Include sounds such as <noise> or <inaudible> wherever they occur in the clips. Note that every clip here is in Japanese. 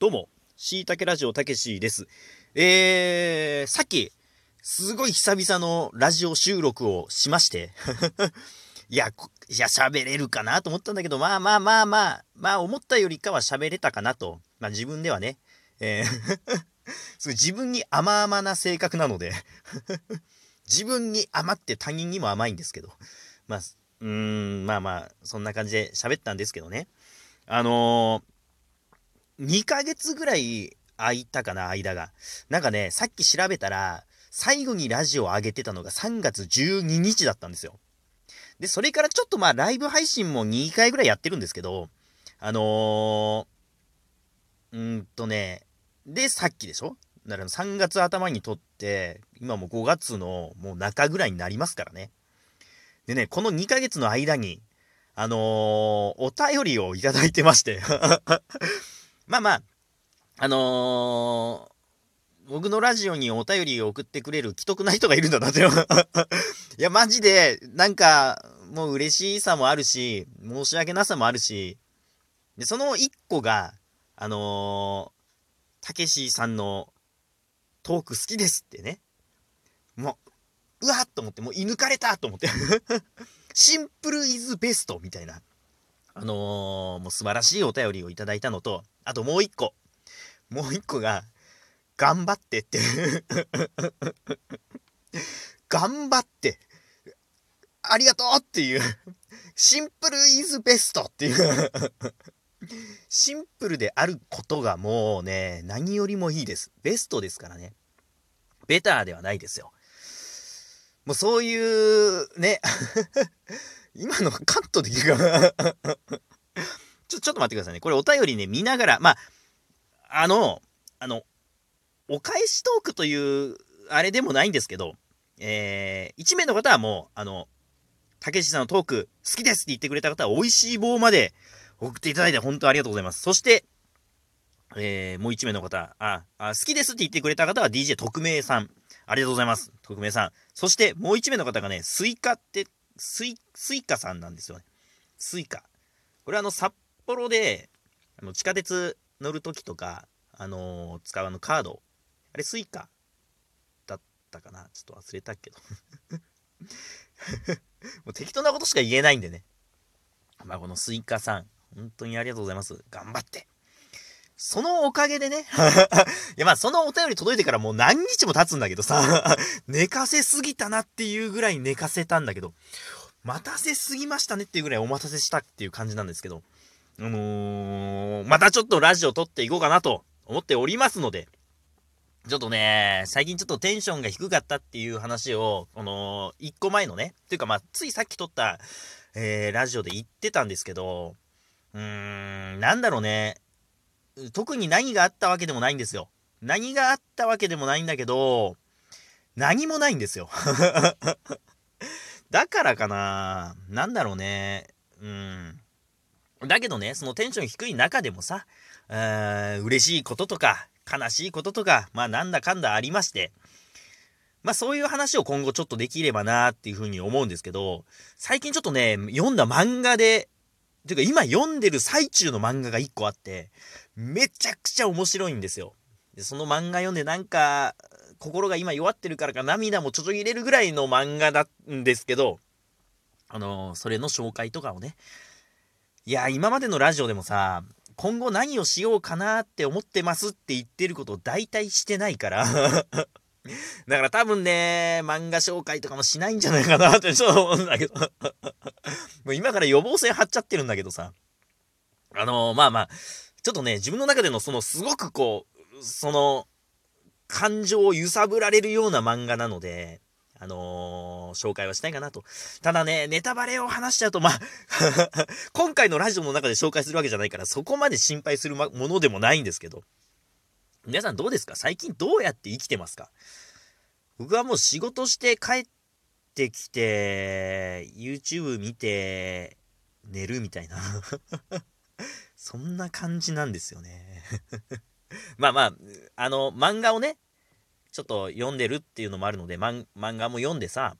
どうも、しいたけラジオたけしです。えー、さっき、すごい久々のラジオ収録をしまして <laughs> いや、いや、喋れるかなと思ったんだけど、まあまあまあまあ、まあ思ったよりかは喋れたかなと。まあ自分ではね、えー <laughs> 自分に甘々な性格なので <laughs> 自分に甘って他人にも甘いんですけど。まあ、うーん、まあまあ、そんな感じで喋ったんですけどね。あのー、2ヶ月ぐらい空いたかな、間が。なんかね、さっき調べたら、最後にラジオを上げてたのが3月12日だったんですよ。で、それからちょっとまあ、ライブ配信も2回ぐらいやってるんですけど、あのー、うんとね、で、さっきでしょ？だから3月頭に撮って、今も5月のもう中ぐらいになりますからね。でね、この2ヶ月の間に、あのー、お便りをいただいてましてまあまあ、あのー、僕のラジオにお便りを送ってくれる既得な人がいるんだなって <laughs> いや、マジで、なんか、もう嬉しさもあるし、申し訳なさもあるし、で、その一個が、あのー、たけしさんのトーク好きですってね。もう、うわっと思って、もう射抜かれたと思って <laughs> シンプルイズベストみたいな。あのー、もう素晴らしいお便りをいただいたのと、あともう一個。もう一個が、頑張ってって <laughs> 頑張って、ありがとうっていう、シンプルイズベストっていうシンプルであることがもうね、何よりもいいです。ベストですからね。ベターではないですよ。もうそういう、ね、今のカットできるかな <laughs> ちょ、ちょっと待ってくださいね。これお便りね、見ながら、まあ、あの、あの、お返しトークという、あれでもないんですけど、えー、1名の方はもう、あの、たけしさんのトーク好きですって言ってくれた方は、美味しい棒まで送っていただいて本当ありがとうございます。そして、えー、もう1名の方、あ、あ、好きですって言ってくれた方は DJ 特命さん。ありがとうございます。特命さん。そして、もう1名の方がね、スイカって、スイ、スイカさんなんですよね。スイカ。これはあの、札幌で、あの、地下鉄乗るときとか、あのー、使うあのカード。あれ、スイカだったかなちょっと忘れたけど <laughs> もう適当なことしか言えないんでね。まあ、このスイカさん、本当にありがとうございます。頑張って。そのおかげでね。い。<laughs> やまあそのお便り届いてからもう何日も経つんだけどさ <laughs> 寝かせすぎたなっていうぐらい寝かせたんだけど、待たせすぎましたねっていうぐらいお待たせしたっていう感じなんですけど、あのー、またちょっとラジオ撮っていこうかなと思っておりますので、ちょっとね、最近ちょっとテンションが低かったっていう話を、この、一個前のね、っていうかまあ、ついさっき撮った、えー、ラジオで言ってたんですけど、うーん、なんだろうね、特に何があったわけでもないんですよ。何があったわけでもないんだけど、何もないんですよ。<laughs> だからかななんだろうね。うん。だけどね、そのテンション低い中でもさ、う嬉しいこととか、悲しいこととか、まあなんだかんだありまして、まあそういう話を今後ちょっとできればなっていうふうに思うんですけど、最近ちょっとね、読んだ漫画で、ていうか今読んでる最中の漫画が一個あって、めちゃくちゃ面白いんですよ。で、その漫画読んでなんか、心が今弱ってるからか涙もちょちょ入れるぐらいの漫画なんですけど、あのー、それの紹介とかをね。いや、今までのラジオでもさ、今後何をしようかなって思ってますって言ってることを大体してないから <laughs> だから多分ね、漫画紹介とかもしないんじゃないかなってちょっと思うんだけど <laughs> もう今から予防線張っちゃってるんだけどさ。あのー、まあまあ、ちょっとね、自分の中でのそのすごくこう、その、感情を揺さぶられるような漫画なので、あのー、紹介はしたいかなと。ただね、ネタバレを話しちゃうと、まあ <laughs> 今回のラジオの中で紹介するわけじゃないから、そこまで心配するものでもないんですけど。皆さんどうですか？最近どうやって生きてますか？僕はもう仕事して帰ってきて、YouTube 見て、寝るみたいな <laughs> そんな感じなんですよね <laughs> まあまあ、あの、漫画をね、ちょっと読んでるっていうのもあるので、漫画も読んでさ、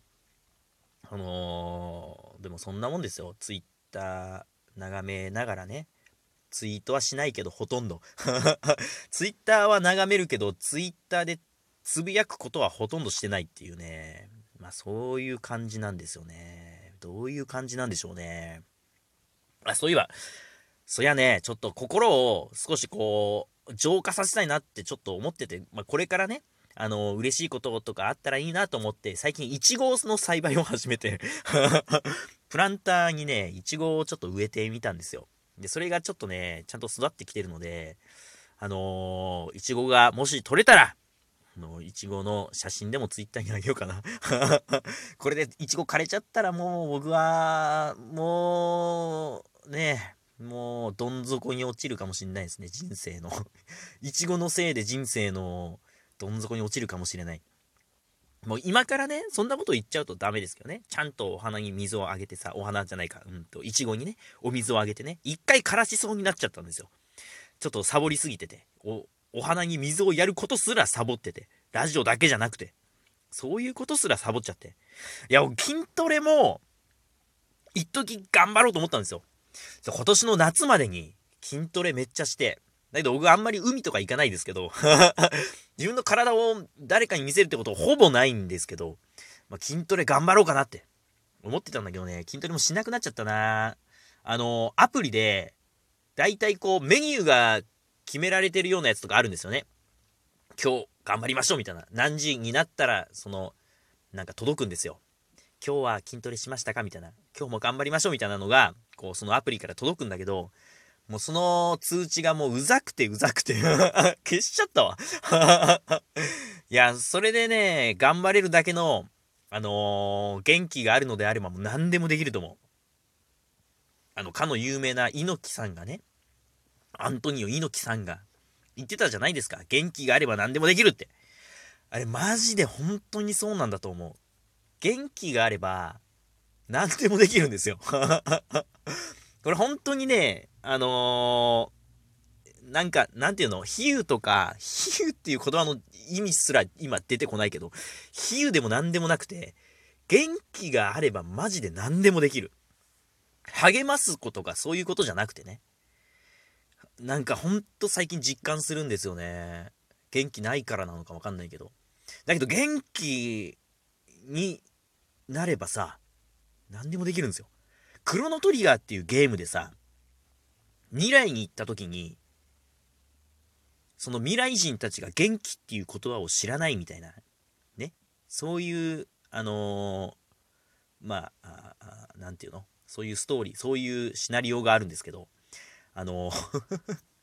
あのー、でもそんなもんですよ。ツイッター眺めながらね、ツイートはしないけど、ほとんど。<laughs> ツイッターは眺めるけど、ツイッターでつぶやくことはほとんどしてないっていうね。まあそういう感じなんですよね。どういう感じなんでしょうね。あ、そういえば、そりゃね、ちょっと心を少しこう、浄化させたいなってちょっと思ってて、まあこれからね、あの、嬉しいこととかあったらいいなと思って、最近イチゴの栽培を始めて。<laughs> プランターにね、イチゴをちょっと植えてみたんですよ。で、それがちょっとね、ちゃんと育ってきてるので、あのー、いちごがもし取れたら、あの、いちごの写真でもツイッターにあげようかな。<laughs> これでいちご枯れちゃったらもう僕は、もう、ね、もうどん底に落ちるかもしれないですね、人生の <laughs> いちごのせいで人生のどん底に落ちるかもしれない。もう今からね、そんなこと言っちゃうとダメですけどね。ちゃんとお花に水をあげてさ、お花じゃないか、うんと、いちごにね、お水をあげてね、一回枯らしそうになっちゃったんですよ。ちょっとサボりすぎてて、お、お花に水をやることすらサボってて、ラジオだけじゃなくて、そういうことすらサボっちゃって。いや、筋トレも、一時頑張ろうと思ったんですよ。今年の夏までに筋トレめっちゃして、だけど僕あんまり海とか行かないですけど <laughs> 自分の体を誰かに見せるってことほぼないんですけど、まあ、筋トレ頑張ろうかなって思ってたんだけどね、筋トレもしなくなっちゃったなあの、アプリで、だいたいこうメニューが決められてるようなやつとかあるんですよね。今日頑張りましょうみたいな。何時になったら、その、なんか届くんですよ。今日は筋トレしましたか？みたいな。今日も頑張りましょうみたいなのが、こう、そのアプリから届くんだけど、もうその通知がもううざくてうざくて <laughs> 消しちゃったわ <laughs> いや、それでね、頑張れるだけの、あのー、元気があるのであればもう何でもできると思う。あの、かの有名な猪木さんがね、アントニオ猪木さんが言ってたじゃないですか。元気があれば何でもできるって。あれマジで本当にそうなんだと思う。元気があれば何でもできるんですよ。<laughs> これ本当にね、あのー、なんか、なんていうの、比喩とか、比喩っていう言葉の意味すら今出てこないけど、比喩でも何でもなくて、元気があればマジで何でもできる。励ますことがそういうことじゃなくてね。なんかほんと最近実感するんですよね。元気ないからなのかわかんないけど。だけど元気になればさ、何でもできるんですよ。クロノトリガーっていうゲームでさ、未来に行った時に、その未来人たちが元気っていう言葉を知らないみたいな、ね。そういう、あのー、まあ、あなんていうの？そういうストーリー、そういうシナリオがあるんですけど、あのー <laughs>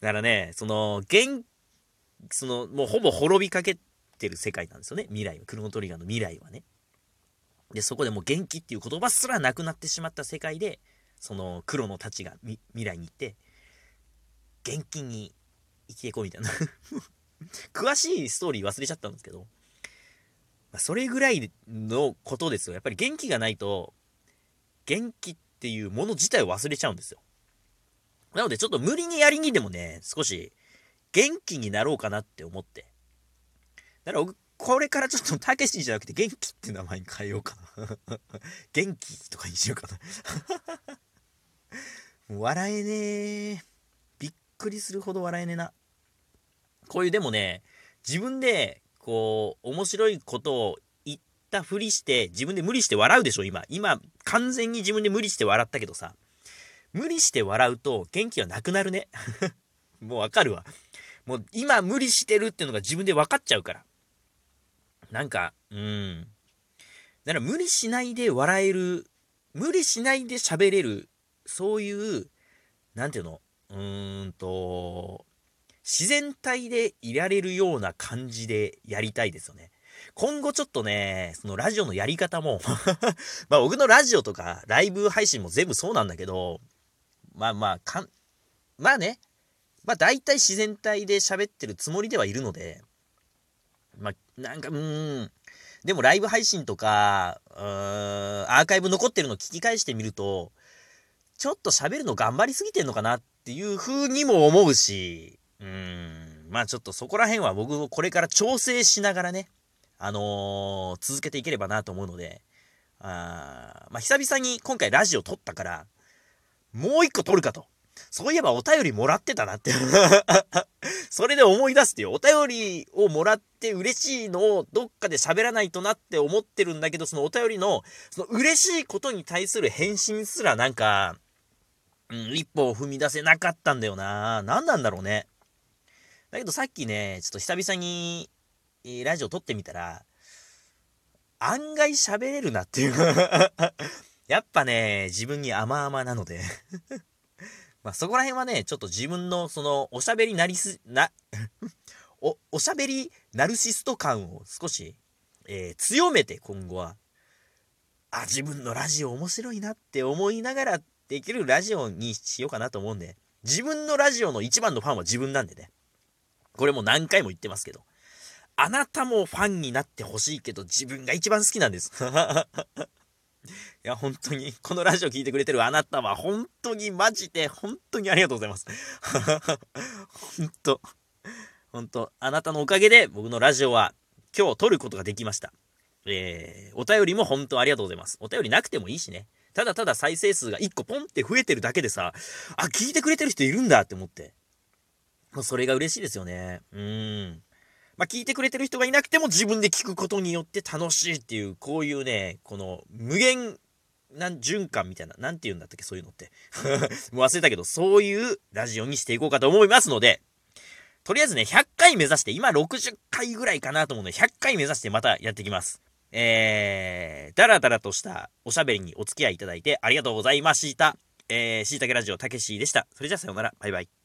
だからね、その、元、その、もうほぼ滅びかけてる世界なんですよね。未来は。クロノトリガーの未来はね。で、そこでもう元気っていう言葉すらなくなってしまった世界で、その黒のたちが未来に行って現金に生きていこうみたいな。<laughs> 詳しいストーリー忘れちゃったんですけど、まあ、それぐらいのことですよ。やっぱり元気がないと元気っていうもの自体を忘れちゃうんですよ。なのでちょっと無理にやりにでもね少し元気になろうかなって思って。だから僕これからちょっとたけしじゃなくて元気って名前に変えようかな <laughs> 元気とかにしようかな <laughs> 笑えねえ。びっくりするほど笑えねえな。こういうでもね、自分で、こう、面白いことを言ったふりして、自分で無理して笑うでしょ、今。今、完全に自分で無理して笑ったけどさ。無理して笑うと元気はなくなるね。<laughs> もうわかるわ。もう今無理してるっていうのが自分で分かっちゃうから。なんか、うん。だから無理しないで笑える、無理しないで喋れるそういう、なんていうの、うーんと、自然体でいられるような感じでやりたいですよね。今後ちょっとね、そのラジオのやり方も <laughs> まあ僕のラジオとかライブ配信も全部そうなんだけど、まあまあ、かん、まあね、まあ大体自然体で喋ってるつもりではいるので、まあなんか、うん、でもライブ配信とか、うーん、アーカイブ残ってるの聞き返してみると、ちょっと喋るの頑張りすぎてんのかなっていう風にも思うし、うん、まあちょっとそこら辺は僕もこれから調整しながらね、あのー、続けていければなと思うので、あまあ久々に今回ラジオ撮ったから、もう一個撮るかと。そういえばお便りもらってたなって <laughs> それで思い出すっていう。お便りをもらって嬉しいのをどっかで喋らないとなって思ってるんだけど、そのお便りの、その嬉しいことに対する返信すらなんか、うん、一歩を踏み出せなかったんだよな。何なんだろうね。だけどさっきね、ちょっと久々に、ラジオ撮ってみたら、案外喋れるなっていう <laughs> やっぱね、自分に甘々なのでまあそこら辺はね、ちょっと自分のそのおしゃべりなりす、な <laughs> お、おしゃべりナルシスト感を少し、えー、強めて今後は、あ、自分のラジオ面白いなって思いながらできるラジオにしようかなと思うんで、自分のラジオの一番のファンは自分なんでね。これも何回も言ってますけど。あなたもファンになってほしいけど、自分が一番好きなんです。<laughs> いや、本当に、このラジオ聞いてくれてるあなたは、本当にマジで、本当にありがとうございます。<laughs> 本当、本当、あなたのおかげで僕のラジオは今日撮ることができました。えー、お便りも本当ありがとうございます。お便りなくてもいいしね。ただただ再生数が1個ポンって増えてるだけでさ、あ、聞いてくれてる人いるんだって思って。それが嬉しいですよね。うん。まあ、聞いてくれてる人がいなくても自分で聞くことによって楽しいっていう、こういうね、この無限なん循環みたいな、なんて言うんだったっけ、そういうのって。<laughs> もう忘れたけど、そういうラジオにしていこうかと思いますので、とりあえずね、100回目指して、今60回ぐらいかなと思うので、100回目指してまたやっていきます。えー、だらだらとしたおしゃべりにお付き合いいただいてありがとうございました。えー、しいたけラジオたけしでした。それじゃあさようなら。バイバイ。